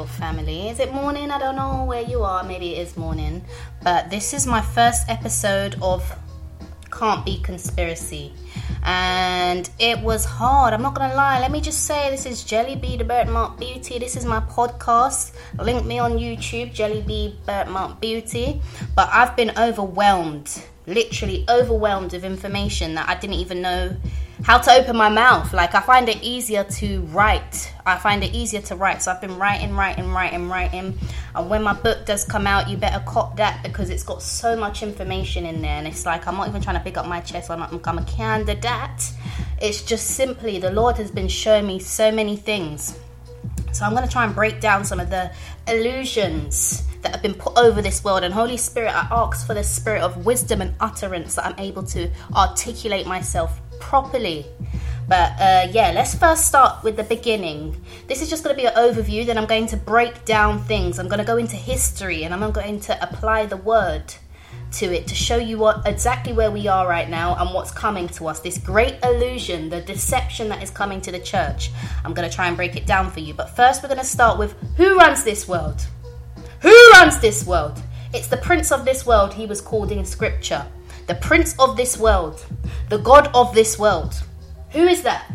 family. Is it morning? I don't know where you are. Maybe it is morning. But this is my first episode of Can't Be Conspiracy. And it was hard. I'm not going to lie. Let me just say this is Jelly Bee the Birthmark Beauty. This is my podcast. Link me on YouTube, Jelly Bee Birthmark Beauty. But I've been overwhelmed, literally overwhelmed with information that I didn't even know how to open my mouth. Like I find it easier to write. I find it easier to write. So I've been writing, writing, writing, writing. And when my book does come out, you better cop that because it's got so much information in there. And it's like I'm not even trying to pick up my chest. I'm not become a candidate. It's just simply the Lord has been showing me so many things. So I'm going to try and break down some of the illusions that have been put over this world. And Holy Spirit, I ask for the spirit of wisdom and utterance that I'm able to articulate myself properly. But uh, yeah, let's first start with the beginning. This is just going to be an overview, then I'm going to break down things. I'm going to go into history and I'm going to apply the word to it to show you what exactly where we are right now and what's coming to us. This great illusion, the deception that is coming to the church. I'm going to try and break it down for you. But first, we're going to start with who runs this world? Who runs this world? It's the prince of this world, he was called in scripture the prince of this world, the God of this world. Who is that?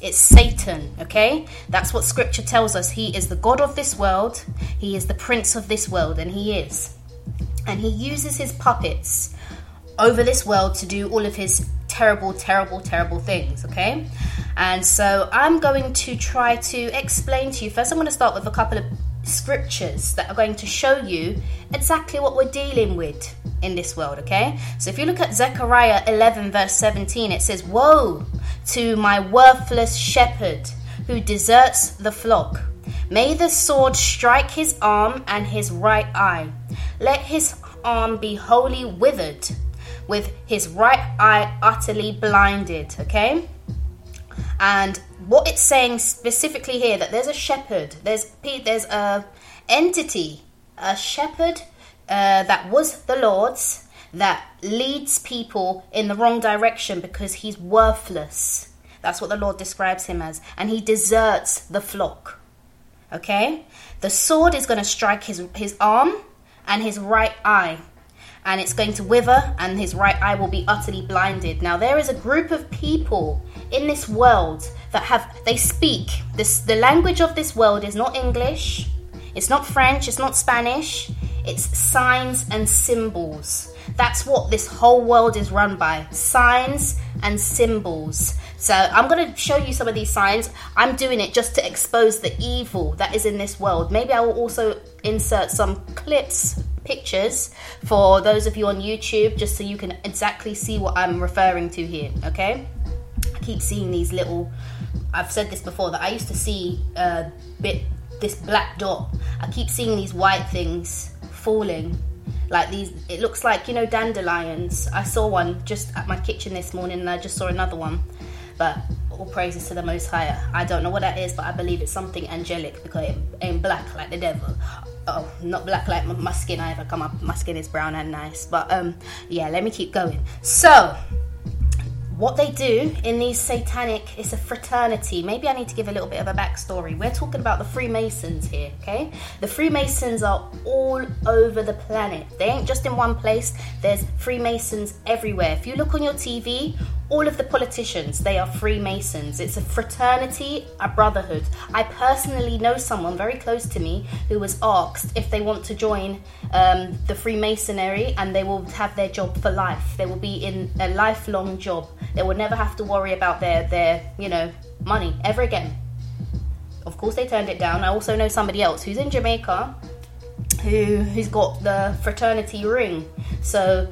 It's Satan, okay? That's what scripture tells us. He is the God of this world, he is the prince of this world, and he is. And he uses his puppets over this world to do all of his terrible, terrible, terrible things, okay? And so I'm going to try to explain to you. First, I'm going to start with a couple of scriptures that are going to show you exactly what we're dealing with in this world, okay? So if you look at Zechariah 11, verse 17, it says, Woe to my worthless shepherd who deserts the flock. May the sword strike his arm and his right eye. Let his arm be wholly withered, with his right eye utterly blinded, okay? And what it's saying specifically here that there's a shepherd, there's there's a entity, a shepherd uh, that was the Lord's that leads people in the wrong direction because he's worthless. That's what the Lord describes him as, and he deserts the flock. Okay, the sword is going to strike his his arm and his right eye and it's going to wither, and his right eye will be utterly blinded. Now, there is a group of people in this world that have, they speak. This, the language of this world is not English, it's not French, it's not Spanish, it's signs and symbols. That's what this whole world is run by signs and symbols. So I'm going to show you some of these signs. I'm doing it just to expose the evil that is in this world. Maybe I will also insert some clips pictures for those of you on YouTube just so you can exactly see what I'm referring to here, okay? I keep seeing these little I've said this before that I used to see a bit this black dot. I keep seeing these white things falling like these it looks like you know dandelions. I saw one just at my kitchen this morning and I just saw another one. But all praises to the most high. I don't know what that is, but I believe it's something angelic because it ain't black like the devil oh not black like my, skin either come up my skin is brown and nice but um yeah let me keep going so what they do in these satanic it's a fraternity. Maybe i need to give a little bit of a backstory. We're talking about the freemasons here okay? The freemasons are all over the planet. They ain't just in one place. There's freemasons everywhere. If you look on your tv all of the politicians they are freemasons. It's a fraternity a brotherhood. I personally know someone very close to me who was asked if they want to join um, the freemasonry and they will have their job for life. They will be in a lifelong job. They will never have to worry about their their you know money ever again. Of course they turned it down. I also know somebody else who's in jamaica who who's got the fraternity ring. So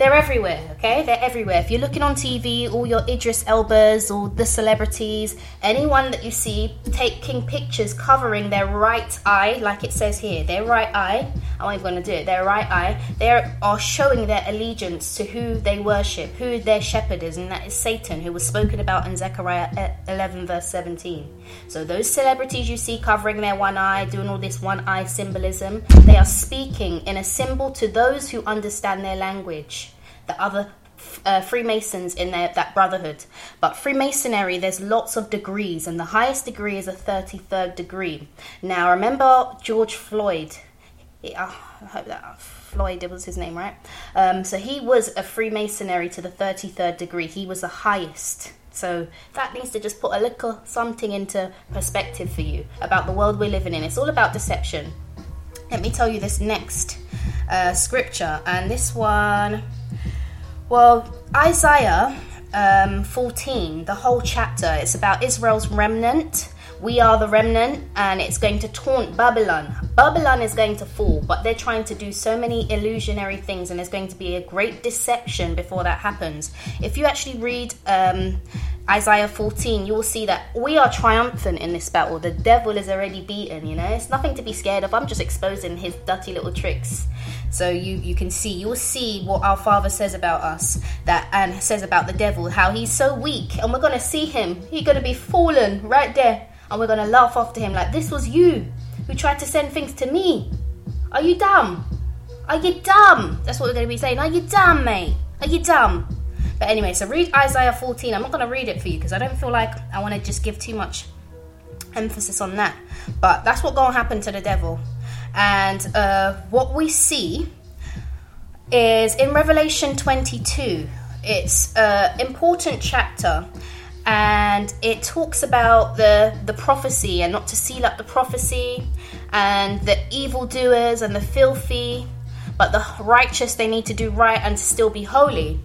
they're everywhere, okay? They're everywhere. If you're looking on TV, all your Idris Elbas, all the celebrities, anyone that you see taking pictures covering their right eye, like it says here, their right eye, I'm even going to do it, their right eye, they are showing their allegiance to who they worship, who their shepherd is, and that is Satan, who was spoken about in Zechariah uh, 11, verse 17. So those celebrities you see covering their one eye, doing all this one eye symbolism, they are speaking in a symbol to those who understand their language the other uh, Freemasons in their, that brotherhood. But Freemasonry, there's lots of degrees, and the highest degree is a 33rd degree. Now, remember George Floyd? I hope that Floyd was his name, right? Um, so he was a Freemasonry to the 33rd degree. He was the highest. So that needs to just put a little something into perspective for you about the world we're living in. It's all about deception. Let me tell you this next uh, scripture, and this one, well, Isaiah um, 14, the whole chapter, it's about Israel's remnant we are the remnant, and it's going to taunt Babylon. Babylon is going to fall, but they're trying to do so many illusionary things, and there's going to be a great deception before that happens. If you actually read um, Isaiah 14, you will see that we are triumphant in this battle. The devil is already beaten, you know, it's nothing to be scared of. I'm just exposing his dirty little tricks. So you, you can see, you will see what our Father says about us that and says about the devil, how he's so weak, and we're gonna see him. He's gonna be fallen right there and we're to laugh after him like, This was you who tried to send things to me. Are you dumb? Are you dumb? That's what we're to be saying. Are you dumb, mate? Are you dumb? But anyway, so read Isaiah 14. I'm not going to read it for you because I don't feel like I want to just give too much emphasis on that. But that's what's going to happen to the devil. And uh, what we see is in Revelation 22. It's an important chapter and it talks about the the prophecy and not to seal up the prophecy and the evildoers and the filthy but the righteous they need to do right and still be holy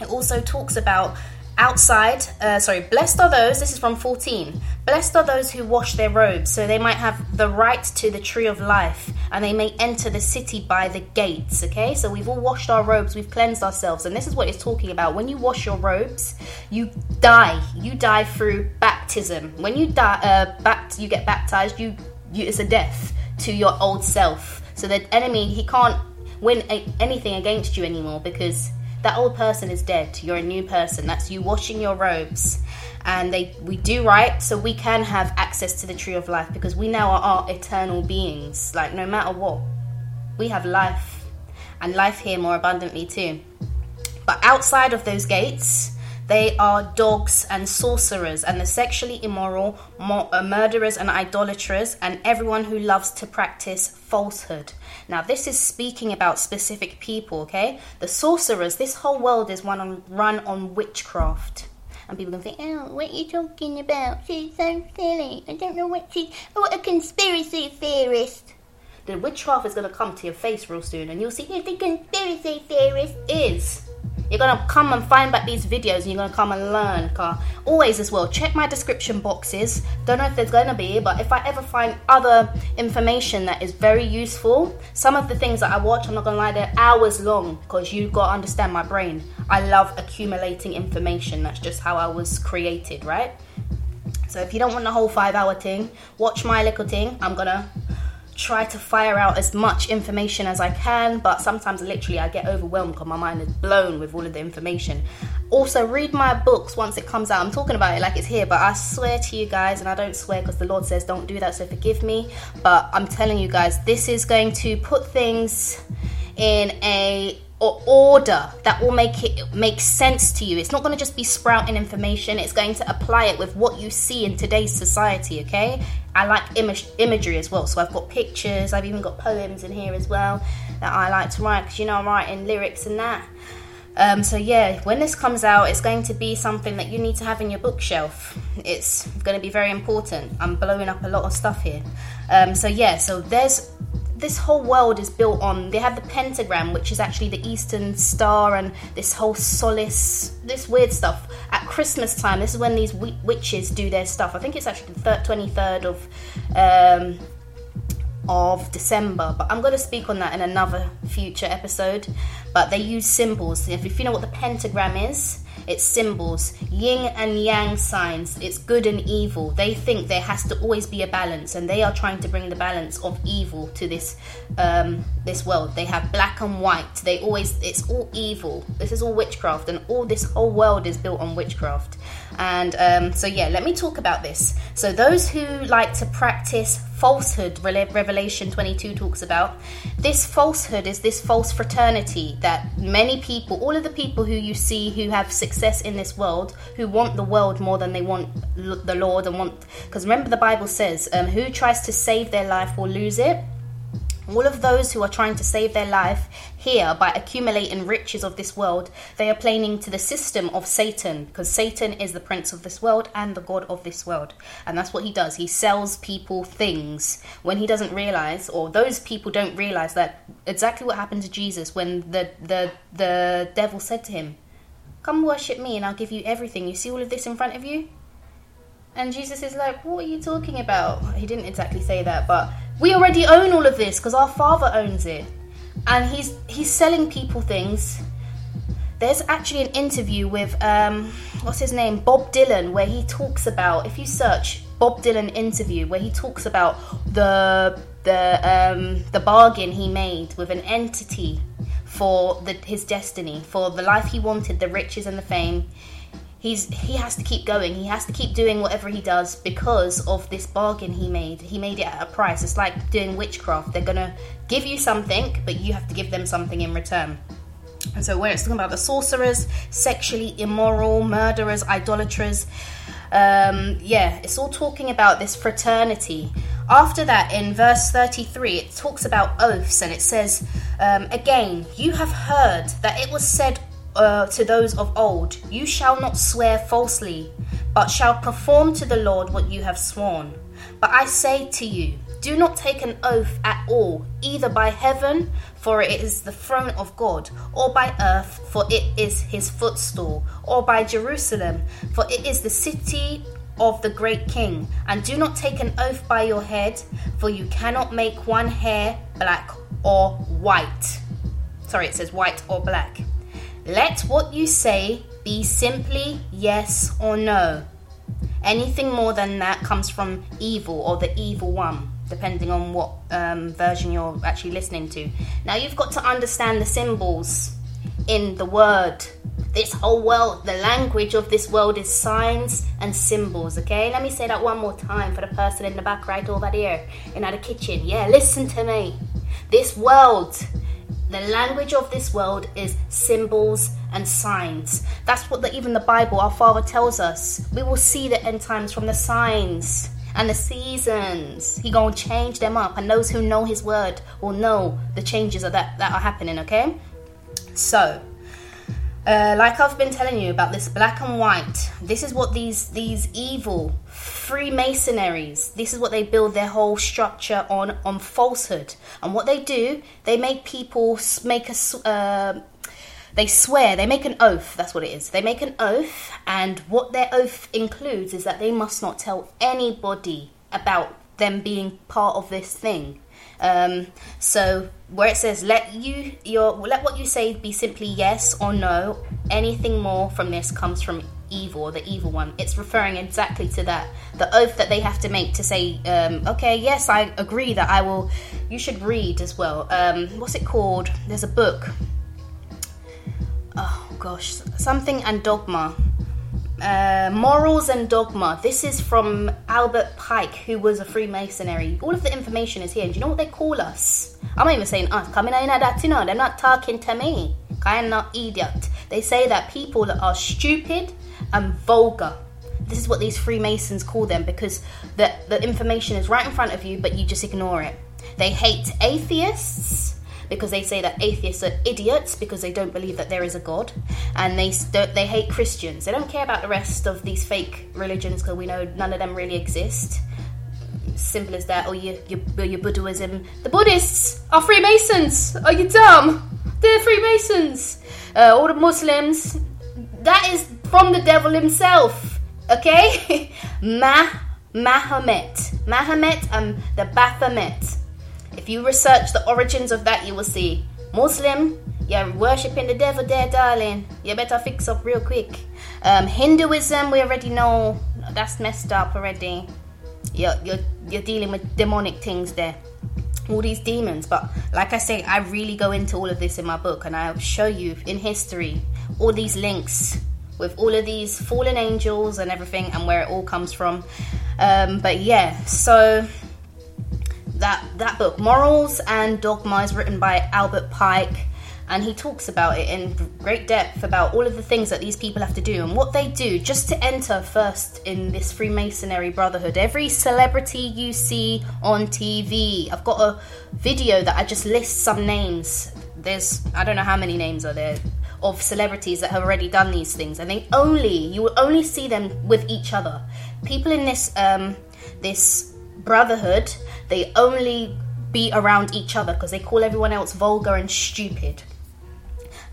it also talks about outside uh, sorry blessed are those this is from 14 blessed are those who wash their robes so they might have the right to the tree of life and they may enter the city by the gates okay? So we've all washed our robes we've cleansed ourselves and this is what it's talking about. When you wash your robes you die you die through baptism. When you die uh, you get baptized you, you it's a death to your old self. So the enemy he can't win a- anything against you anymore because that old person is dead. You're a new person. That's you washing your robes. And they we do right so we can have access to the tree of life because we now are eternal beings. Like no matter what, we have life and life here more abundantly too. But outside of those gates, they are dogs and sorcerers and the sexually immoral, uh, murderers and idolaters, and everyone who loves to practice falsehood. Now, this is speaking about specific people, okay? The sorcerers, this whole world is run on, run on witchcraft. And people can think, oh, what are you talking about? She's so silly. I don't know what she's. What a conspiracy theorist. The witchcraft is going to come to your face real soon, and you'll see who the conspiracy theorist is. You're gonna come and find back these videos and you're gonna come and learn. Car. Always as well, check my description boxes. Don't know if there's gonna be, but if I ever find other information that is very useful, some of the things that I watch, I'm not gonna lie, they're hours long because you gotta understand my brain. I love accumulating information. That's just how I was created, right? So if you don't want the whole five hour thing, watch my little thing. I'm gonna try to fire out as much information as I can, but sometimes literally I get overwhelmed because my mind is blown with all of the information. Also, read my books once it comes out. I'm talking about it like it's here, but I swear to you guys, and I don't swear because the Lord says don't do that, so forgive me. But I'm telling you guys, this is going to put things in a or order that will make it make sense to you. It's not going to just be sprouting information. It's going to apply it with what you see in today's society. Okay, I like image imagery as well, so I've got pictures. I've even got poems in here as well that I like to write because you know I'm writing lyrics and that. Um, so yeah, when this comes out, it's going to be something that you need to have in your bookshelf. It's going to be very important. I'm blowing up a lot of stuff here. Um, so yeah, so there's this whole world is built on they have the pentagram which is actually the eastern star and this whole solace this weird stuff. At christmas time this is when these witches do their stuff. I think it's actually the 23rd of um, of december but i'm going to speak on that in another future episode. But they use symbols. If you know what the pentagram is it's symbols, yin and yang signs. It's good and evil. They think there has to always be a balance, and they are trying to bring the balance of evil to this um, this world. They have black and white. They always it's all evil. This is all witchcraft, and all this whole world is built on witchcraft. And um, so, yeah, let me talk about this. So, those who like to practice falsehood, Revelation 22 talks about, this falsehood is this false fraternity that many people, all of the people who you see who have success in this world, who want the world more than they want the Lord and want, because remember the Bible says, um, who tries to save their life will lose it all of those who are trying to save their life here by accumulating riches of this world, they are playing to the system of Satan because Satan is the prince of this world and the god of this world. And that's what he does. He sells people things when he doesn't realize, or those people don't realize that exactly what happened to Jesus when the, the, the devil said to him, Come worship me and I'll give you everything. You see all of this in front of you? And Jesus is like, What are you talking about? He didn't exactly say that, but we already own all of this because our father owns it. And he's he's selling people things. There's actually an interview with um, what's his name? Bob Dylan, where he talks about if you search Bob Dylan interview where he talks about the the um, the bargain he made with an entity for the, his destiny, for the life he wanted, the riches and the fame he's he has to keep going. He has to keep doing whatever he does because of this bargain he made. He made it at a price. It's like doing witchcraft. They're gonna give you something but you have to give them something in return. And so when it's talking about the sorcerers sexually immoral murderers idolaters um, yeah it's all talking about this fraternity. After that in verse 33 it talks about oaths and it says um, again you have heard that it was said uh, to those of old, You shall not swear falsely, but shall perform to the Lord what you have sworn. But I say to you, do not take an oath at all, either by heaven, for it is the throne of God, or by earth, for it is his footstool, or by Jerusalem, for it is the city of the great king. And do not take an oath by your head, for you cannot make one hair black or white. Sorry, it says white or black. Let what you say be simply yes or no. Anything more than that comes from evil or the evil one, depending on what um, version you're actually listening to. Now, you've got to understand the symbols in the word. This whole world, the language of this world is signs and symbols, okay? Let me say that one more time for the person in the back right over there in the kitchen. Yeah, listen to me. This world the language of this world is symbols and signs. That's what the, even the Bible, our Father tells us. We will see the end times from the signs and the seasons. He gonna change them up, and those who know His word will know the changes that that are happening. Okay, so. Uh, like I've been telling you about this black and white, this is what these these evil Freemasonries. This is what they build their whole structure on on falsehood. And what they do, they make people make a uh, they swear, they make an oath. That's what it is. They make an oath, and what their oath includes is that they must not tell anybody about them being part of this thing. Um, so where it says let you your let what you say be simply yes or no. Anything more from this comes from evil, the evil one. It's referring exactly to that. The oath that they have to make to say, um, okay, yes, I agree that I will. You should read as well. Um, what's it called? There's a book. Oh gosh, something and dogma. Uh, morals and dogma. This is from Albert Pike, who was a Freemasonry. All of the information is here. Do you know what they call us? I'm not even saying us. Coming in at that, you know, they're not talking to me. I'm not idiot. They say that people that are stupid and vulgar. This is what these Freemasons call them because the, the information is right in front of you, but you just ignore it. They hate atheists because they say that atheists are idiots because they don't believe that there is a God, and they they hate Christians. They don't care about the rest of these fake religions because we know none of them really exist. Simple as that. Or your your, your Buddhism. The Buddhists are Freemasons. Are you dumb? They're Freemasons. Uh, all the Muslims. That is from the devil himself. Okay? Ma Mahomet. Mahomet and the Baphomet. If you research the origins of that, you will see Muslim, you're worshipping the devil there, darling. You better fix up real quick. Um, Hinduism, we already know that's messed up already. You're, you're, you're dealing with demonic things there. All these demons. But like I say, I really go into all of this in my book and I'll show you in history all these links with all of these fallen angels and everything and where it all comes from. Um, but yeah, so that that book, Morals and Dogma, is written by Albert Pike and he talks about it in great depth about all of the things that these people have to do and what they do just to enter first in this Freemasonry brotherhood. Every celebrity you see on TV, I've got a video that I just list some names. There's I don't know how many names are there of celebrities that have already done these things, and they only you will only see them with each other. People in this um, this brotherhood, they only be around each other because they call everyone else vulgar and stupid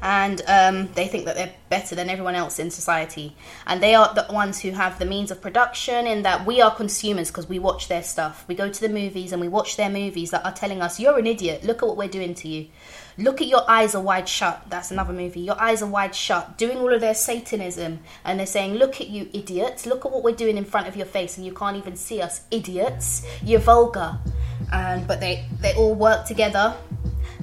and um, they think that they're better than everyone else in society. And they are the ones who have the means of production, in that we are consumers because we watch their stuff. We go to the movies and we watch their movies that are telling us, You're an idiot, look at what we're doing to you. Look at your eyes are wide shut. That's another movie. Your eyes are wide shut, doing all of their Satanism. And they're saying, Look at you, idiots. Look at what we're doing in front of your face, and you can't even see us, idiots. You're vulgar. And, but they, they all work together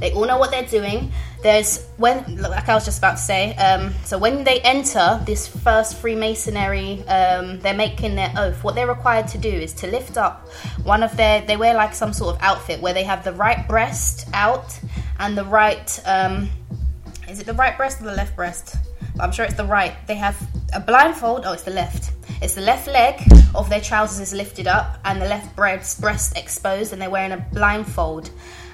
they all know what they're doing. There's when, like I was just about to say, um, so when they enter this first Freemasonry, um, they're making their oath. What they're required to do is to lift up one of their. They wear like some sort of outfit where they have the right breast out and the right. Um, is it the right breast or the left breast? I'm sure it's the right. They have a blindfold. Oh, it's the left. It's the left leg of their trousers is lifted up and the left breast breast exposed, and they're wearing a blindfold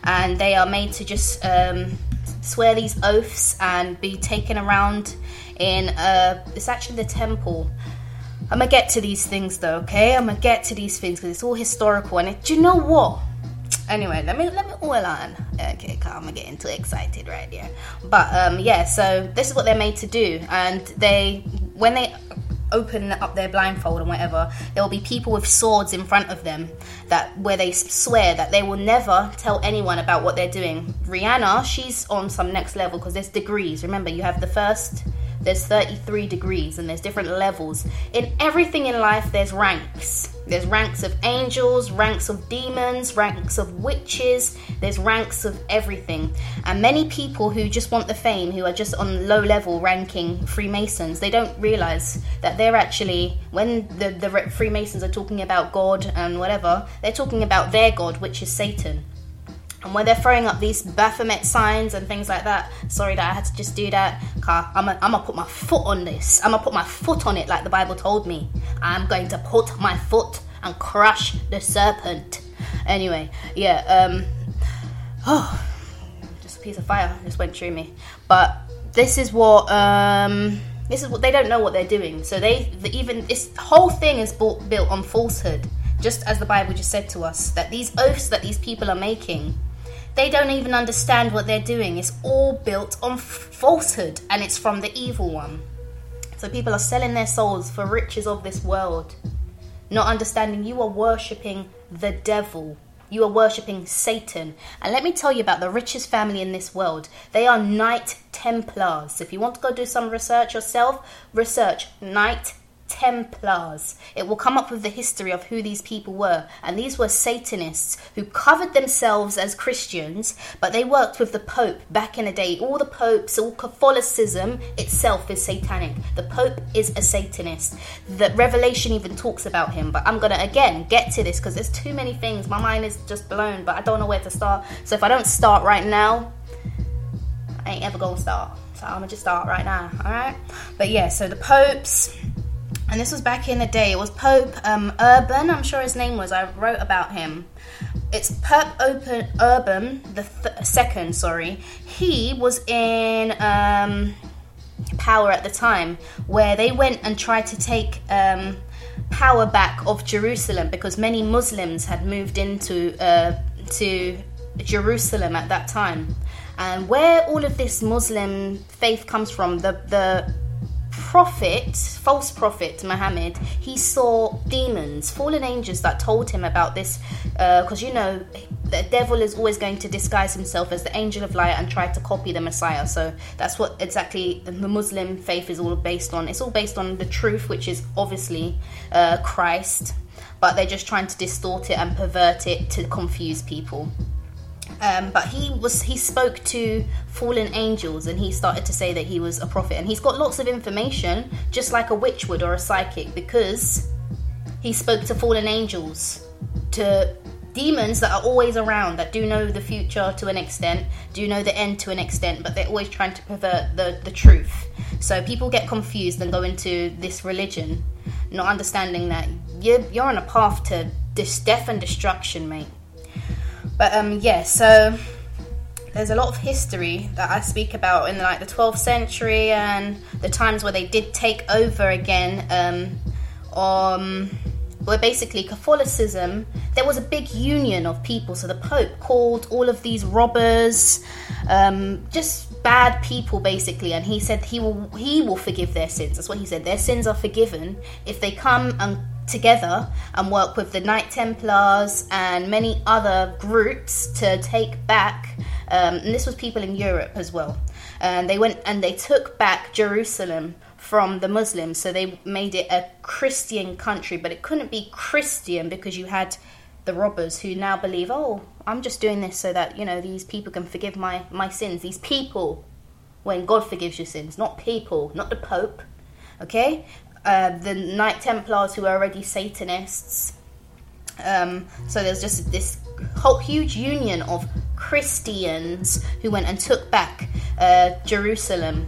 and they are made to just um, swear these oaths and be taken around in uh, it's actually the temple. I'm gonna get to these things though, okay? I'm gonna get to these things because it's all historical. And it, do you know what? Anyway, let me let me oil on. Okay, calm. I'm getting too excited right here. But um, yeah, so this is what they're made to do, and they when they open up their blindfold and whatever, there will be people with swords in front of them that where they swear that they will never tell anyone about what they're doing. Rihanna, she's on some next level because there's degrees. Remember, you have the first there's 33 degrees and there's different levels. In everything in life, there's ranks. There's ranks of angels, ranks of demons, ranks of witches, there's ranks of everything. And many people who just want the fame, who are just on low level ranking Freemasons, they don't realize that they're actually, when the, the Freemasons are talking about God and whatever, they're talking about their God, which is Satan. And when they're throwing up these Baphomet signs and things like that, sorry that I had to just do that. I'm gonna put my foot on this. I'm gonna put my foot on it like the Bible told me. I'm going to put my foot and crush the serpent. Anyway, yeah, um, oh, just a piece of fire just went through me. But this is what, um, this is what they don't know what they're doing. So they, the, even this whole thing is built, built on falsehood just as the Bible just said to us, that these oaths that these people are making they don't even understand what they're doing. It's all built on f- falsehood and it's from the evil one. So people are selling their souls for riches of this world, not understanding you are worshipping the devil. You are worshipping Satan. And let me tell you about the richest family in this world. They are Knight Templars. If you want to go do some research yourself, research Knight Templars. It will come up with the history of who these people were. And these were Satanists who covered themselves as Christians, but they worked with the Pope back in the day. All the popes, all Catholicism itself is satanic. The Pope is a Satanist. The Revelation even talks about him. But I'm going to again get to this because there's too many things. My mind is just blown, but I don't know where to start. So if I don't start right now, I ain't ever going to start. So I'm going to just start right now. All right? But yeah, so the popes and this was back in the day. It was Pope um, Urban, I'm sure his name was. I wrote about him. It's Pope Open Urban the th- second. Sorry, he was in um, power at the time, where they went and tried to take um, power back of Jerusalem because many Muslims had moved into uh, to Jerusalem at that time. And where all of this Muslim faith comes from, the the prophet, false prophet Muhammad, he saw demons, fallen angels that told him about this. Because uh, you know, the devil is always going to disguise himself as the angel of light and try to copy the Messiah. So that's what exactly the Muslim faith is all based on. It's all based on the truth, which is obviously uh, Christ, but they're just trying to distort it and pervert it to confuse people. Um, but he was he spoke to fallen angels and he started to say that he was a prophet. And he's got lots of information just like a witch would or a psychic because he spoke to fallen angels to demons that are always around that do know the future to an extent do know the end to an extent but they're always trying to pervert the, the truth. So people get confused and go into this religion not understanding that you're, you're on a path to death and destruction mate but um, yeah, so there's a lot of history that I speak about in like the 12th century and the times where they did take over again. Um, um, where basically Catholicism, there was a big union of people. So the Pope called all of these robbers, um, just bad people, basically, and he said he will he will forgive their sins. That's what he said. Their sins are forgiven if they come and together and work with the Knight Templars and many other groups to take back. Um, and this was people in Europe as well. And they went and they took back Jerusalem from the Muslims. So they made it a Christian country, but it couldn't be Christian because you had the robbers who now believe, oh, I'm just doing this so that you know these people can forgive my my sins. These people, when God forgives your sins, not people, not the Pope. Okay, uh, the Knight Templars who are already Satanists. Um, so there's just this whole huge union of Christians who went and took back uh, Jerusalem.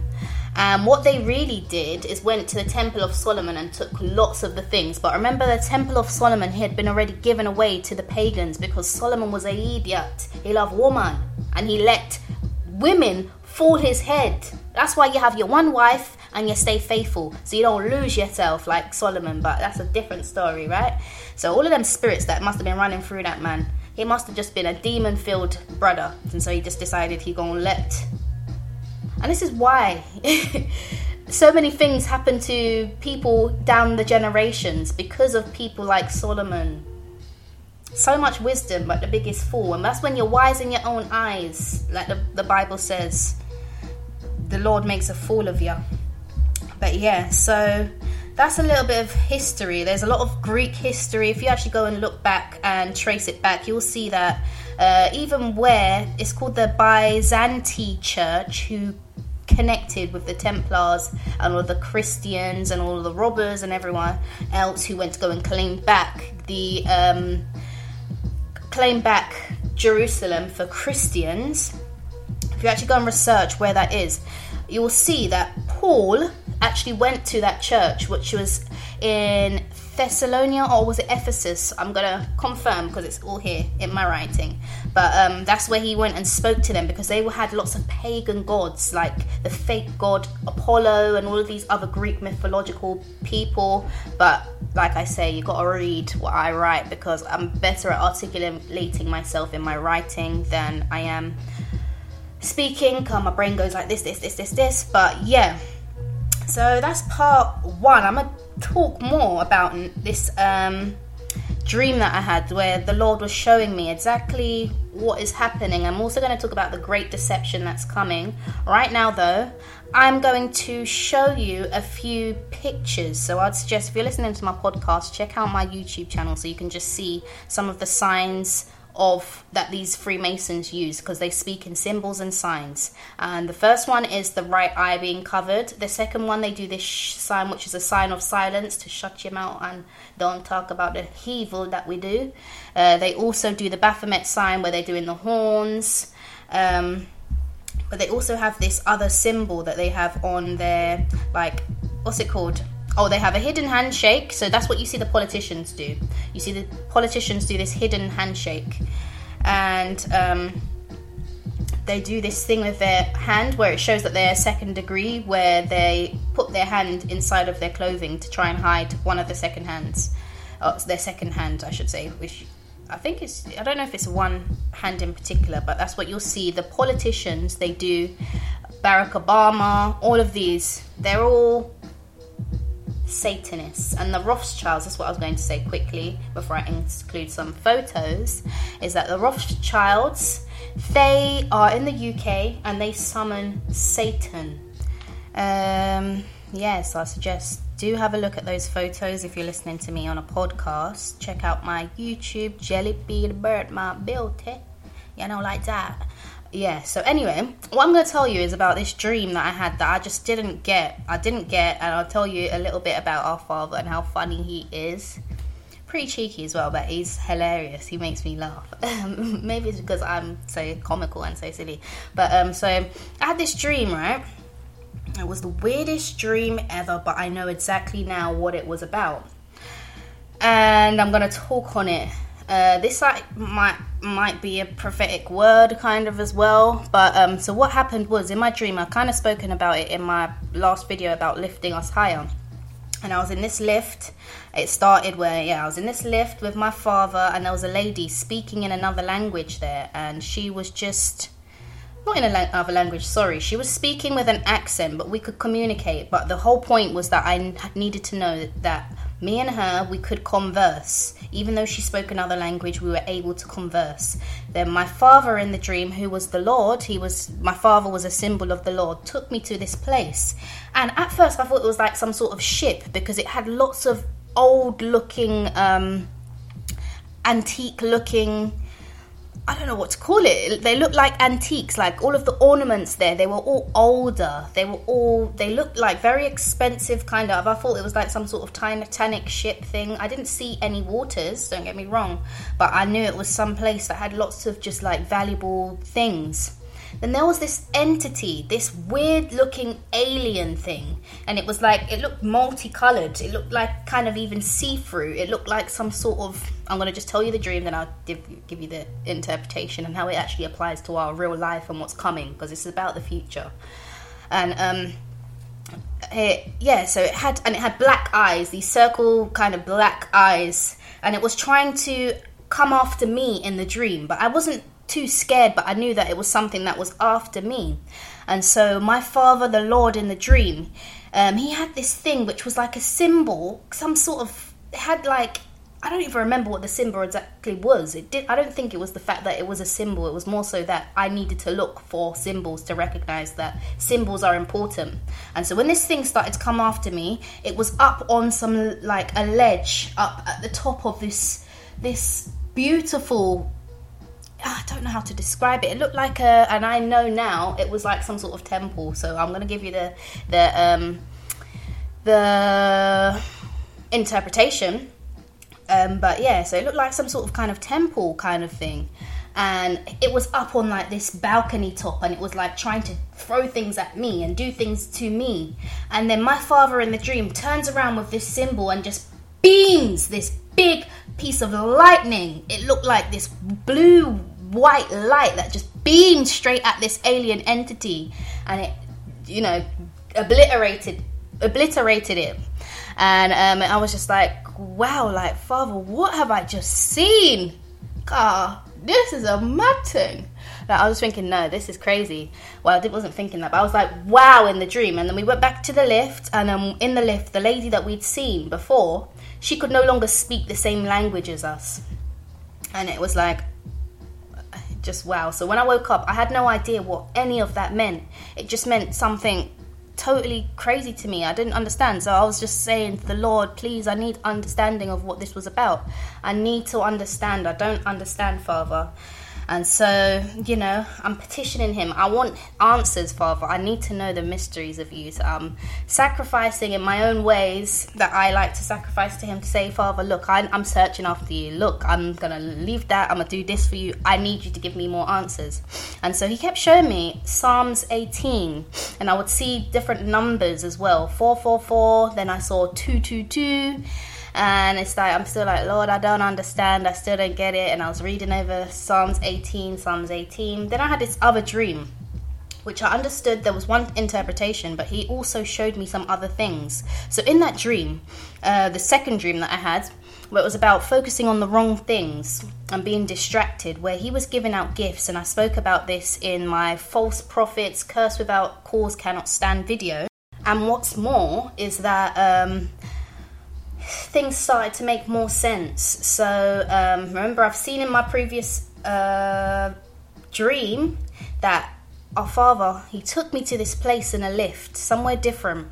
And what they really did is went to the Temple of Solomon and took lots of the things. But remember, the Temple of Solomon had been already given away to the pagans because Solomon was a idiot. He loved woman and he let women fall his head. That's why you have your one wife and you stay faithful so you don't lose yourself like Solomon, but that's a different story, right? So, all of them spirits that must have been running through that man, he must have just been a demon filled brother, and so he just decided he gonna let. And this is why. so many things happen to people down the generations because of people like Solomon. So much wisdom, but the biggest fool. And that's when you're wise in your own eyes, like the, the Bible says. The Lord makes a fool of you. But yeah, so that's a little bit of history. There's a lot of Greek history. If you actually go and look back and trace it back, you'll see that uh, even where it's called the Byzantine Church, who connected with the Templars and all the Christians and all the robbers and everyone else who went to go and claim back the um, claim back Jerusalem for Christians. If you actually go and research where that is, you will see that Paul actually went to that church, which was in Thessalonia or was it Ephesus? I'm gonna confirm because it's all here in my writing. But um, that's where he went and spoke to them because they had lots of pagan gods like the fake god Apollo and all of these other Greek mythological people. But like I say, you gotta read what I write because I'm better at articulating myself in my writing than I am speaking. Cause my brain goes like this, this, this, this, this. But yeah so that's part one. I'm gonna talk more about this um, dream that I had where the Lord was showing me exactly what is happening. I'm also going to talk about the great deception that's coming. Right now, though, I'm going to show you a few pictures. So I'd suggest if you're listening to my podcast, check out my YouTube channel so you can just see some of the signs of that these Freemasons use because they speak in symbols and signs. And the first one is the right eye being covered. The second one, they do this sh- sign, which is a sign of silence to shut your mouth and don't talk about the evil that we do. Uh, they also do the Baphomet sign where they're doing the horns. Um, but they also have this other symbol that they have on their, like, what's it called? Oh, they have a hidden handshake. So that's what you see the politicians do. You see the politicians do this hidden handshake, and um, they do this thing with their hand where it shows that they're second degree, where they put their hand inside of their clothing to try and hide one of the second hands, oh, their second hand, I should say, which I think it's I don't know if it's one hand in particular, but that's what you'll see. The politicians they do, Barack Obama, all of these, they're all Satanists and the Rothschilds. That's what I was going to say quickly before I include some photos. Is that the Rothschilds? They are in the UK and they summon Satan. Um, yes, I suggest do have a look at those photos if you're listening to me on a podcast. Check out my YouTube, Jelly Bee Birthmark Beauty. you know, like that. Yeah, so anyway, what I'm going to tell you is about this dream that I had that I just didn't get. I didn't get, and I'll tell you a little bit about our father and how funny he is. Pretty cheeky as well, but he's hilarious. He makes me laugh. Maybe it's because I'm so comical and so silly. But um, so I had this dream, right? It was the weirdest dream ever, but I know exactly now what it was about. And I'm going to talk on it uh, this like might might be a prophetic word kind of as well. But um, so what happened was in my dream, I kind of spoken about it in my last video about lifting us higher. And I was in this lift. It started where yeah, I was in this lift with my father, and there was a lady speaking in another language there, and she was just not in another language. Sorry, she was speaking with an accent, but we could communicate. But the whole point was that I needed to know that me and her, we could converse. Even though she spoke another language, we were able to converse. Then my father in the dream, who was the Lord, he was my father was a symbol of the Lord, took me to this place. And at first I thought it was like some sort of ship because it had lots of old looking um antique looking I don't know what to call it. They look like antiques, like all of the ornaments there. They were all older. They were all. They looked like very expensive, kind of. I thought it was like some sort of Titanic ship thing. I didn't see any waters. Don't get me wrong, but I knew it was some place that had lots of just like valuable things. Then there was this entity, this weird looking alien thing. And it was like, it looked multicolored. It looked like kind of even see through. It looked like some sort of. I'm going to just tell you the dream, then I'll give, give you the interpretation and how it actually applies to our real life and what's coming, because it's about the future. And, um, it, yeah, so it had, and it had black eyes, these circle kind of black eyes, and it was trying to come after me in the dream, but I wasn't too scared, but I knew that it was something that was after me. And so my father, the Lord in the dream, um, he had this thing which was like a symbol, some sort of had like I don't even remember what the symbol exactly was. It did. I don't think it was the fact that it was a symbol. It was more so that I needed to look for symbols to recognize that symbols are important. And so when this thing started to come after me, it was up on some like a ledge up at the top of this this beautiful I don't know how to describe it. It looked like a, and I know now it was like some sort of temple. So I'm to give you the the um, the interpretation. Um, but yeah, so it looked like some sort of kind of temple kind of thing, and it was up on like this balcony top, and it was like trying to throw things at me and do things to me. And then my father in the dream turns around with this symbol and just beams this big piece of lightning. It looked like this blue white light that just beamed straight at this alien entity and it you know obliterated obliterated it and um, I was just like wow like father what have I just seen? God this is a mad thing like, I was thinking no this is crazy. Well I wasn't thinking that but I was like wow in the dream. And then we went back to the lift and um, in the lift the lady that we'd seen before she could no longer speak the same language as us. And it was like just wow. So when I woke up, I had no idea what any of that meant. It just meant something totally crazy to me. I didn't understand. So I was just saying to the Lord, please, I need understanding of what this was about. I need to understand. I don't understand, Father. And so, you know, I'm petitioning him. I want answers, Father. I need to know the mysteries of you. So I'm sacrificing in my own ways that I like to sacrifice to him to say, Father, look, I, am searching after you. Look, I'm going to leave that. I'm going to do this for you. I need you to give me more answers. And so he kept showing me Psalms 18, and I would see different numbers as well 444, then I saw 222 and it's like I'm still like Lord I don't understand I still don't get it and I was reading over Psalms 18 Psalms 18 then I had this other dream which I understood there was one interpretation but he also showed me some other things so in that dream uh, the second dream that I had where it was about focusing on the wrong things and being distracted, where he was giving out gifts. And I spoke about this in my False Prophets Curse Without Cause Cannot Stand video. And what's more is that um, things started to make more sense. So um, remember, I've seen in my previous uh, dream that our father he took me to this place in a lift, somewhere different,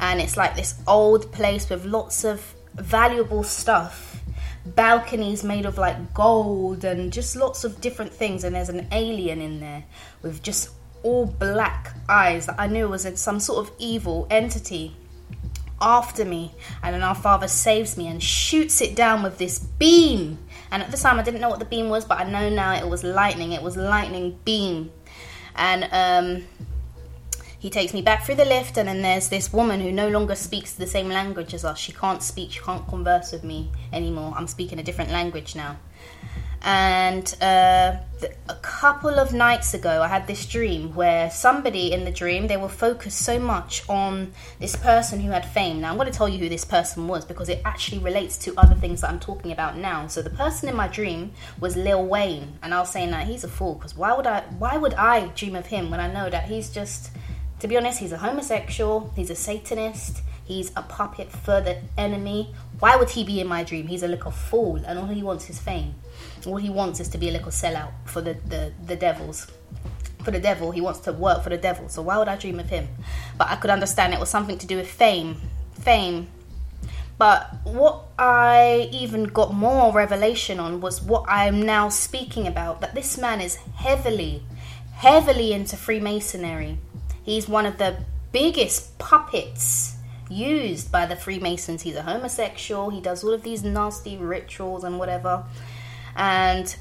and it's like this old place with lots of valuable stuff. balconies made of like gold and just lots of different things. And there's an alien in there with just all black eyes that I knew was some sort of evil entity after me. And then our father saves me and shoots it down with this beam. And at the time, I didn't know what the beam was, but I know now it was lightning. It was lightning beam. And um, he takes me back through the lift, and then there's this woman who no longer speaks the same language as us. She can't speak, she can't converse with me anymore. I'm speaking a different language now. And uh, a couple of nights ago, I had this dream where somebody in the dream they were focused so much on this person who had fame. Now, I'm going to tell you who this person was because it actually relates to other things that I'm talking about now. So, the person in my dream was Lil Wayne, and I was saying that he's a fool because why would I? Why would I dream of him when I know that he's just to be honest, he's a homosexual, he's a Satanist, he's a puppet for the enemy. Why would he be in my dream? He's a little fool, and all he wants is fame. All he wants is to be a little sellout for the, the, the devils. For the devil, he wants to work for the devil. So why would I dream of him? But I could understand it was something to do with fame. Fame. But what I even got more revelation on was what I am now speaking about that this man is heavily, heavily into Freemasonry He's one of the biggest puppets used by the Freemasons. He's a homosexual. He does all of these nasty rituals and whatever. And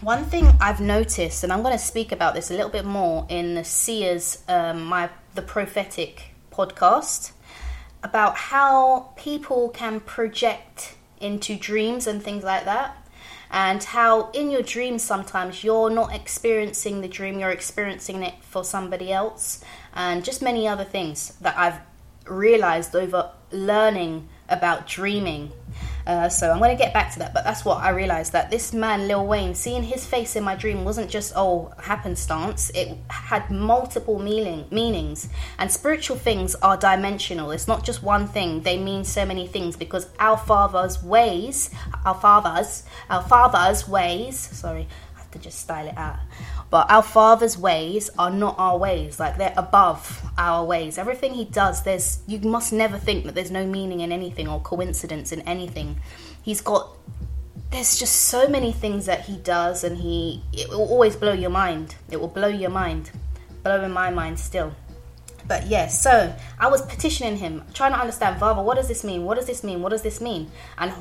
one thing I've noticed, and I'm going to speak about this a little bit more in the Seers, um, my the prophetic podcast, about how people can project into dreams and things like that and how in your dreams sometimes you're not experiencing the dream, you're experiencing it for somebody else, and just many other things that I've realized over learning about dreaming uh, so I'm going to get back to that, but that's what I realized that this man, Lil Wayne, seeing his face in my dream wasn't just oh happenstance. It had multiple meaning meanings, and spiritual things are dimensional. It's not just one thing; they mean so many things because our Father's ways, our Father's, our Father's ways. Sorry, I have to just style it out. But our Father's ways are not our ways. Like they're above our ways. Everything He does, there's you must never think that there's no meaning in anything or coincidence in anything. He's got there's just so many things that he does and he it will always blow your mind. It will blow your mind. Blowing my mind still. But yes, so I was petitioning him, trying to understand, Father, what does this mean? What does this mean? What does this mean? And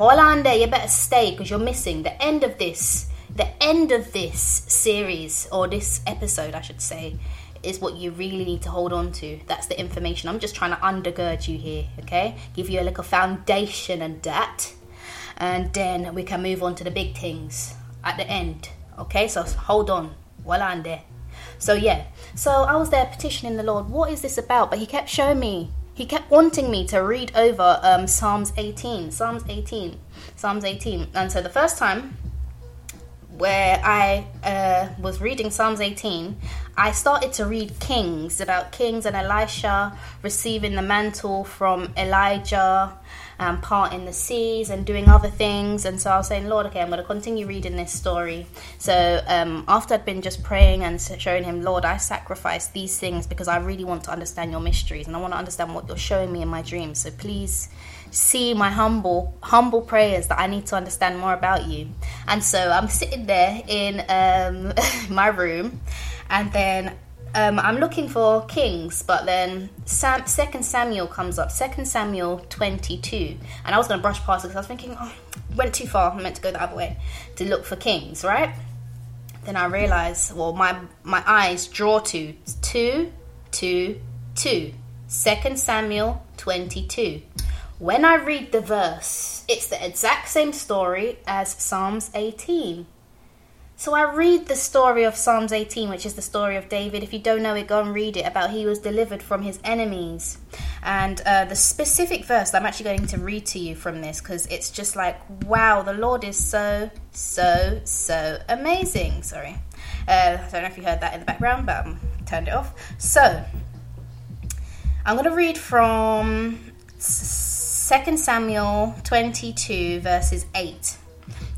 there, you better stay because you're missing the end of this the end of this series, or this episode, I should say, is what you really need to hold on to. That's the information. I'm just trying to undergird you here, okay? Give you a little foundation and that. And then we can move on to the big things at the end, okay? So hold on while I'm there. So, yeah, so I was there petitioning the Lord, what is this about? But He kept showing me he kept wanting me to read over um, Psalms 18. Psalms 18. Psalms 18. And so the first time where I uh, was reading Psalms 18, I started to read Kings about Kings and Elisha receiving the mantle from Elijah, um, parting the seas and doing other things. And so I was saying, Lord, okay, I'm going to continue reading this story. So um, after I'd been just praying and showing Him, Lord, I sacrifice these things because I really want to understand your mysteries and I want to understand what you're showing me in my dreams. So please see my humble humble prayers that I need to understand more about you. And so I'm sitting there in um, my room, and then um, I'm looking for kings, but then Sam, Second Samuel comes up. Second Samuel 22, and I was going to brush past it because I was thinking, oh, went too far. I meant to go the other way to look for kings, right? Then I realize, well, my my eyes draw to two, two, two. Second Samuel 22. When I read the verse, it's the exact same story as Psalms 18. So I read the story of Psalms 18, which is the story of David. If you don't know it, go and read it about he was delivered from his enemies. And uh, the specific verse I'm actually going to read to you from this because it's just like, wow, the Lord is so, so, so amazing. Sorry. Uh, I don't know if you heard that in the background, but I turned it off. So I'm going to read from 2 Samuel 22, verses 8.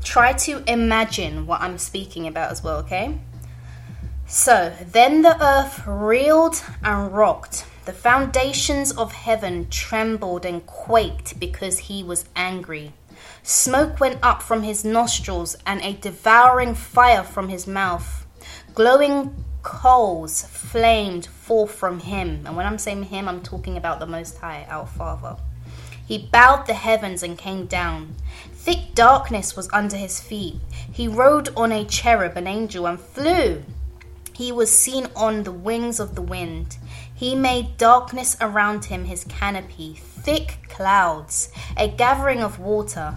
Try to imagine what I'm speaking about as well, okay? So, then the earth reeled and rocked. The foundations of heaven trembled and quaked because he was angry. Smoke went up from his nostrils, and a devouring fire from his mouth. Glowing coals flamed forth from him. And when I'm saying him, I'm talking about the Most High, our Father. He bowed the heavens and came down. Thick darkness was under his feet. He rode on a cherub, an angel, and flew. He was seen on the wings of the wind. He made darkness around him his canopy, thick clouds, a gathering of water.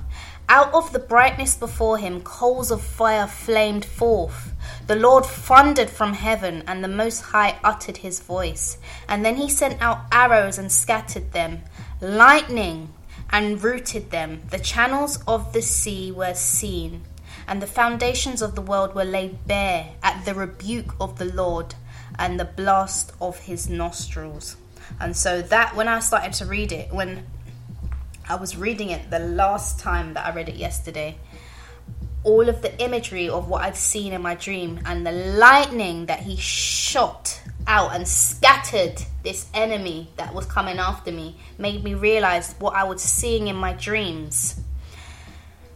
Out of the brightness before him, coals of fire flamed forth. The Lord thundered from heaven, and the Most High uttered his voice. And then he sent out arrows and scattered them, lightning and rooted them. The channels of the sea were seen, and the foundations of the world were laid bare at the rebuke of the Lord and the blast of his nostrils. And so that when I started to read it, when I was reading it the last time that I read it yesterday, all of the imagery of what I'd seen in my dream and the lightning that he shot out and scattered this enemy that was coming after me made me realize what I was seeing in my dreams.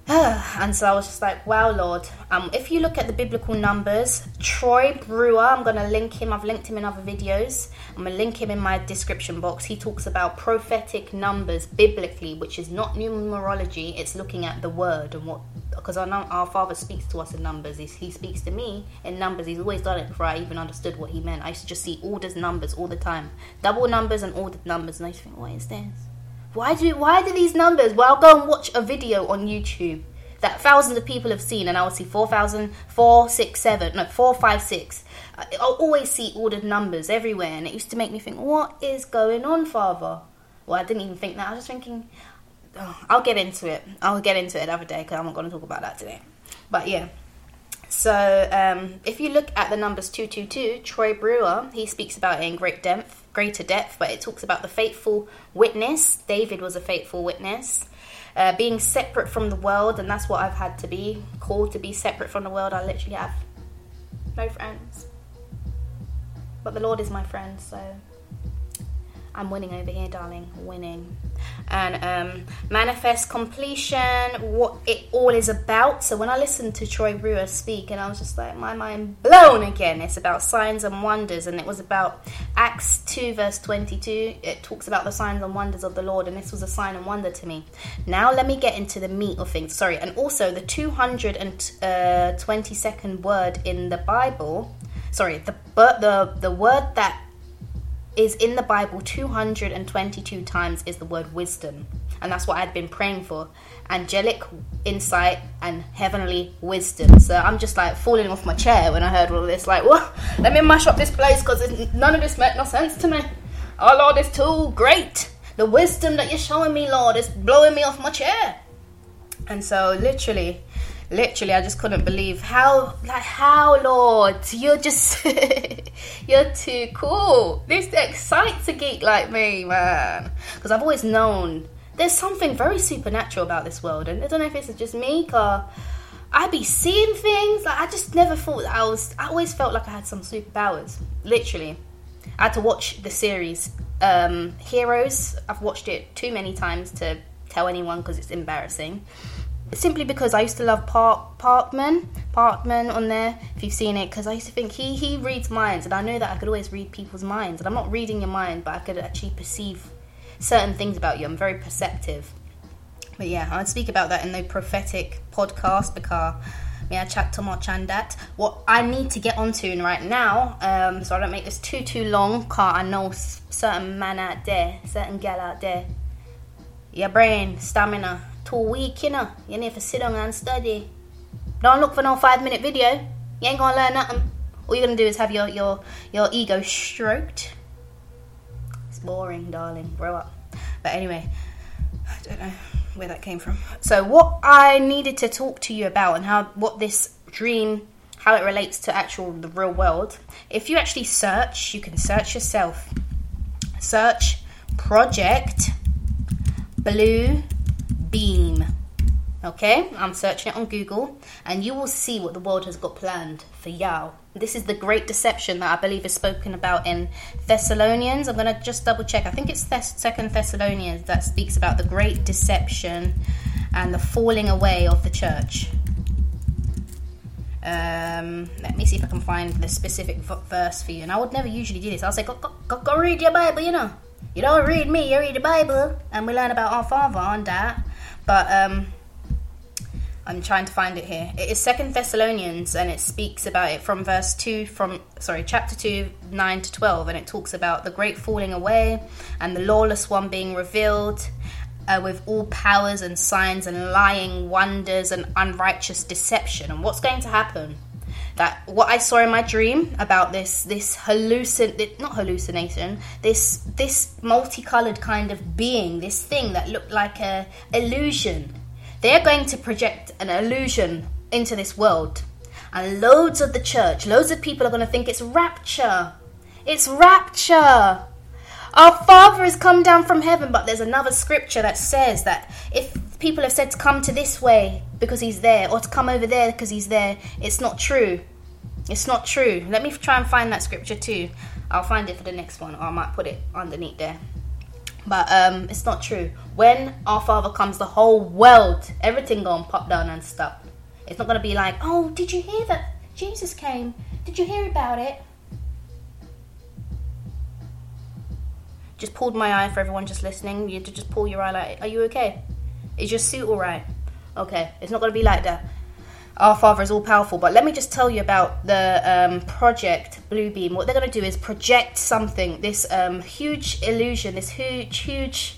and so I was just like, wow, Lord. Um, if you look at the biblical numbers, Troy Brewer, I'm going to link him. I've linked him in other videos. I'm going to link him in my description box. He talks about prophetic numbers biblically, which is not numerology, it's looking at the word and what. Because our, our Father speaks to us in numbers. He, he speaks to me in numbers. He's always done it before I even understood what he meant. I used to just see orders numbers all the time. Double numbers and ordered numbers. And I used to think, what is this? Why do why do these numbers? Well, I'll go and watch a video on YouTube that thousands of people have seen, and I will see 4,000, 4, 6, 7, no, 4, 5, 6. I'll always see ordered numbers everywhere, and it used to make me think, what is going on, Father? Well, I didn't even think that. I was just thinking, oh, I'll get into it. I'll get into it another day because I'm not going to talk about that today. But yeah. So um, if you look at the numbers 222, Troy Brewer, he speaks about it in great depth greater depth, but it talks about the faithful witness. David was a faithful witness. Uh, being separate from the world, and that's what I've had to be called to be separate from the world. I literally have no friends, but the Lord is my friend, so I'm winning over here, darling. Winning. And um, manifest completion, what it all is about. So when I listened to Troy Brewer speak, and I was just like, my mind blown again. It's about signs and wonders, and it was about Acts 2, verse 22. It talks about the signs and wonders of the Lord, and this was a sign and wonder to me. Now let me get into the meat of things. Sorry, and also the 222nd uh, word in the Bible. Sorry, the the the word that is in the Bible 222 times is the word wisdom. And that's what I'd been praying for angelic insight and heavenly wisdom. So I'm just like falling off my chair when I heard all this. Like, what? Let me mash up this place because none of this made no sense to me. Oh, Lord, it's too great. The wisdom that you're showing me, Lord, is blowing me off my chair. And so, literally, literally i just couldn't believe how like how lord you're just you're too cool. This excites a geek like me man. Because i've always known there's something very supernatural about this world and i don't know if it's just me or i'd be seeing things like i just never thought i was i always felt like i had some superpowers literally. I had to watch the series um, heroes. I've watched it too many times to tell anyone because it's embarrassing simply because I used to love Park Parkman, Parkman on there. If you've seen it, because I used to think he he reads minds, and I know that I could always read people's minds. And I'm not reading your mind, but I could actually perceive certain things about you. I'm very perceptive. But yeah, I'd speak about that in the prophetic podcast because me I chat to much on that. What I need to get onto right now, um, so I don't make this too too long, cause I know certain man out there, certain gal out there, your brain, stamina, too weak, you know. You need to sit down and study. Don't look for no five minute video. You ain't gonna learn nothing. All you're gonna do is have your your your ego stroked. It's boring, darling. Grow up. But anyway, I don't know where that came from. So what I needed to talk to you about and how what this dream how it relates to actual the real world. If you actually search, you can search yourself. Search project blue beam. Okay, I'm searching it on Google, and you will see what the world has got planned for Yao. This is the great deception that I believe is spoken about in Thessalonians. I'm going to just double check. I think it's Thess- Second Thessalonians that speaks about the great deception, and the falling away of the church. Um, let me see if I can find the specific verse for you. And I would never usually do this. I'll say, go, go, go, go read your Bible, you know. You don't read me, you read the Bible. And we learn about our Father on that. But um, I'm trying to find it here. It is Second Thessalonians, and it speaks about it from verse two, from sorry, chapter two, nine to twelve, and it talks about the great falling away and the lawless one being revealed, uh, with all powers and signs and lying wonders and unrighteous deception. And what's going to happen? That what I saw in my dream about this this hallucin not hallucination this this multicolored kind of being this thing that looked like a illusion. They're going to project an illusion into this world, and loads of the church, loads of people are going to think it's rapture. It's rapture. Our Father has come down from heaven, but there's another scripture that says that if people have said to come to this way because he's there, or to come over there because he's there, it's not true. It's not true. Let me try and find that scripture too. I'll find it for the next one, or I might put it underneath there. But um, it's not true. When our Father comes, the whole world, everything gonna pop down and stop. It's not gonna be like, oh, did you hear that Jesus came? Did you hear about it? Just pulled my eye for everyone just listening. You to just pull your eye like, are you okay? Is your suit alright? Okay, it's not going to be like that. Our Father is all powerful. But let me just tell you about the um, project Bluebeam. What they're going to do is project something, this um, huge illusion, this huge, huge.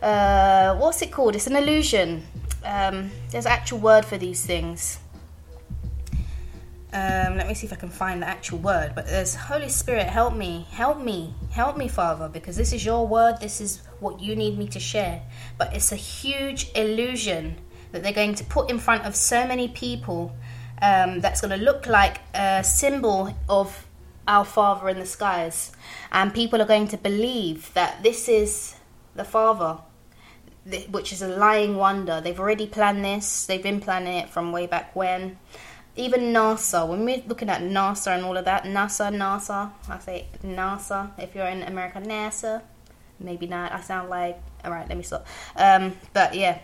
Uh, what's it called? It's an illusion. Um, there's an actual word for these things. Um, let me see if I can find the actual word. But there's Holy Spirit, help me, help me, help me, Father, because this is your word. This is what you need me to share. But it's a huge illusion that they're going to put in front of so many people um, that's going to look like a symbol of our Father in the skies. And people are going to believe that this is the Father, which is a lying wonder. They've already planned this, they've been planning it from way back when even NASA, when we're looking at NASA and all of that, NASA, NASA, I say NASA, if you're in America, NASA, maybe not, I sound like, alright, let me stop. Um, but yeah,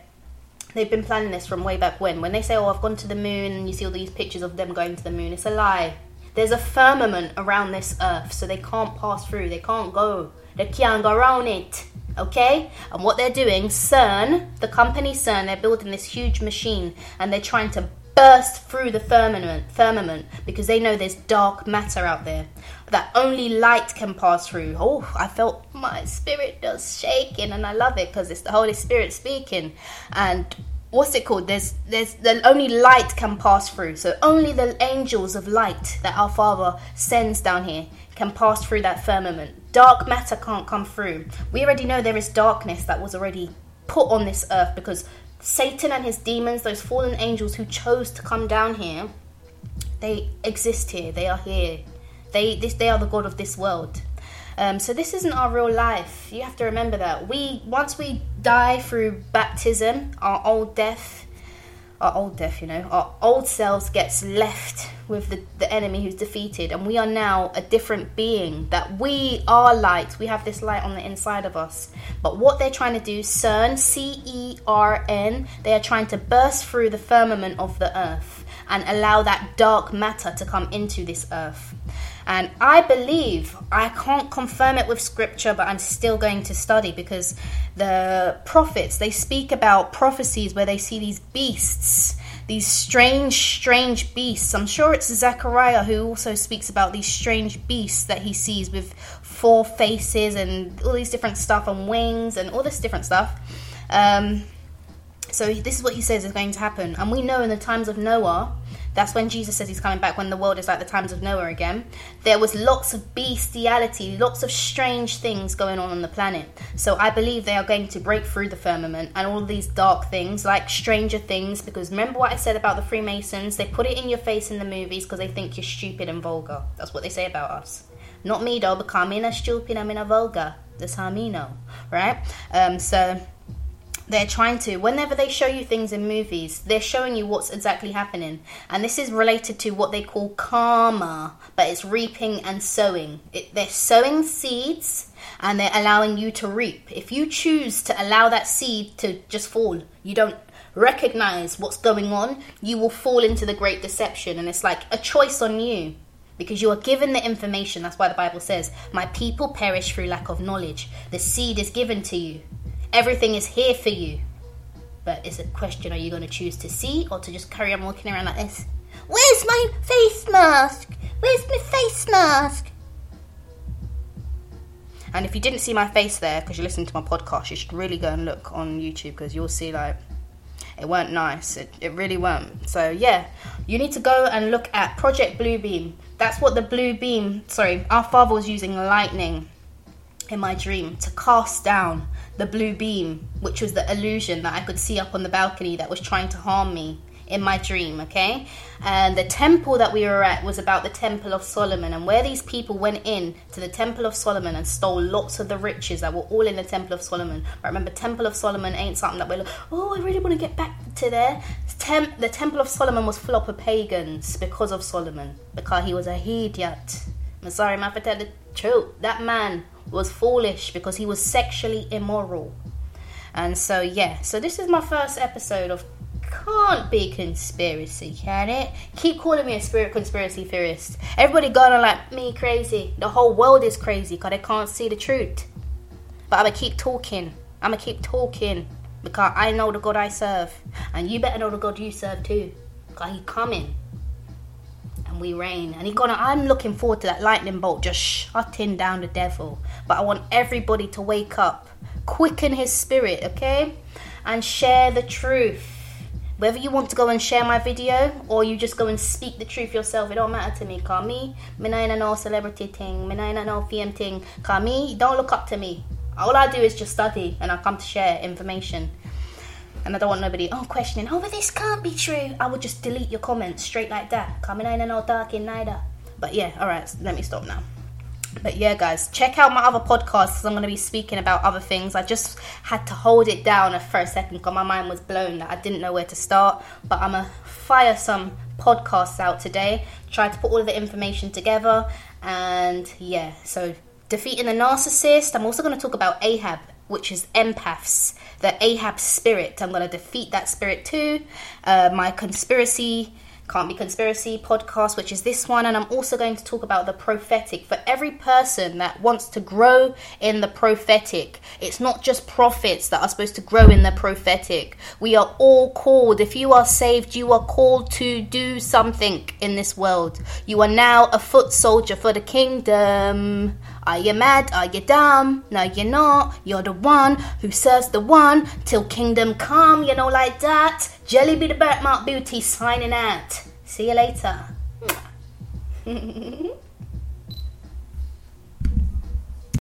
they've been planning this from way back when. When they say, oh, I've gone to the moon, and you see all these pictures of them going to the moon, it's a lie. There's a firmament around this earth, so they can't pass through, they can't go, they can't go around it. Okay? And what they're doing, CERN, the company CERN, they're building this huge machine and they're trying to burst through the firmament, firmament because they know there's dark matter out there that only light can pass through. Oh, I felt my spirit does shaking, and I love it because it's the Holy Spirit speaking. And what's it called? There's there's the only light can pass through. So only the angels of light that our Father sends down here can pass through that firmament. Dark matter can't come through. We already know there is darkness that was already put on this earth because Satan and his demons, those fallen angels who chose to come down here, they exist here. They are here. They this they are the god of this world. Um, so this isn't our real life. You have to remember that we once we die through baptism, our old death our old death, you know, our old selves gets left with the, the enemy who's defeated, and we are now a different being. That we are light, we have this light on the inside of us. But what they're trying to do, CERN, C E R N, they are trying to burst through the firmament of the earth and allow that dark matter to come into this earth. And I believe, I can't confirm it with scripture, but I'm still going to study because the prophets, they speak about prophecies where they see these beasts, these strange, strange beasts. I'm sure it's Zechariah who also speaks about these strange beasts that he sees with four faces and all these different stuff and wings and all this different stuff. Um, so this is what he says is going to happen. And we know in the times of Noah, that's when Jesus says he's coming back, when the world is like the times of Noah again. There was lots of bestiality, lots of strange things going on on the planet. So I believe they are going to break through the firmament and all these dark things, like Stranger Things, because remember what I said about the Freemasons? They put it in your face in the movies because they think you're stupid and vulgar. That's what they say about us. Not me though, because I'm in a stupid, I'm in a vulgar. That's how know, right? Um, so they're trying to whenever they show you things in movies they're showing you what's exactly happening and this is related to what they call karma but it's reaping and sowing it, they're sowing seeds and they're allowing you to reap if you choose to allow that seed to just fall you don't recognize what's going on, you will fall into the great deception. And it's like a choice on you because you are given the information. That's why the Bible says, My people perish through lack of knowledge. The seed is given to you, everything is here for you. But it's a question are you going to choose to see or to just carry on walking around like this? Where's my face mask? Where's my face mask? And if you didn't see my face there because you listened to my podcast, you should really go and look on YouTube because you'll see like it weren't nice. It, it really weren't. So yeah, you need to go and look at Project Bluebeam. That's what the blue beam. Sorry, our father was using lightning in my dream to cast down the blue beam, which was the illusion that I could see up on the balcony that was trying to harm me in my dream, okay? And the temple that we were at was about the Temple of Solomon, and where these people went in to the Temple of Solomon and stole lots of the riches that were all in the Temple of Solomon. But remember, Temple of Solomon ain't something that we're like, oh, I really want to get back to there. Tem- the Temple of Solomon was full of pagans because of Solomon, because he was a idiot. I'm sorry, man, for tell the truth. That man was foolish because he was sexually immoral. And so, yeah, so this is my first episode of can't be conspiracy, can it? Keep calling me a spirit conspiracy theorist. Everybody gonna like me crazy. The whole world is crazy because they can't see the truth. But I'ma keep talking. I'ma keep talking because I know the God I serve, and you better know the God you serve too. Cause He coming, and we reign, and He gonna. I'm looking forward to that lightning bolt just shutting down the devil. But I want everybody to wake up, quicken His spirit, okay, and share the truth whether you want to go and share my video or you just go and speak the truth yourself, it don't matter to me. Call me, not no celebrity thing, me not no fame thing. Me, don't look up to me. All I do is just study and I come to share information. And I don't want nobody, oh, questioning, oh, but this can't be true. I would just delete your comments straight like that. Come in, no talking neither. But yeah, alright, let me stop now but yeah guys check out my other podcasts i'm going to be speaking about other things. I just had to hold it down for a second because my mind was blown i didn't know where to start. But i'm going to fire some podcasts out today try to put all of the information together and yeah so defeating the narcissist. I'm also going to talk about ahab which is empaths the ahab spirit. I'm going to defeat that spirit too. Uh, my conspiracy can't Be Conspiracy podcast, which is this one. And I'm also going to talk about the prophetic for every person that wants to grow in the prophetic. It's not just prophets that are supposed to grow in the prophetic. We are all called. If you are saved, you are called to do something in this world. You are now a foot soldier for the kingdom. Are you mad? Are you dumb? No, you're not. You're the one who serves the one till kingdom come, you know, like that. Jelly Bee the birthmark beauty signing out. See you later.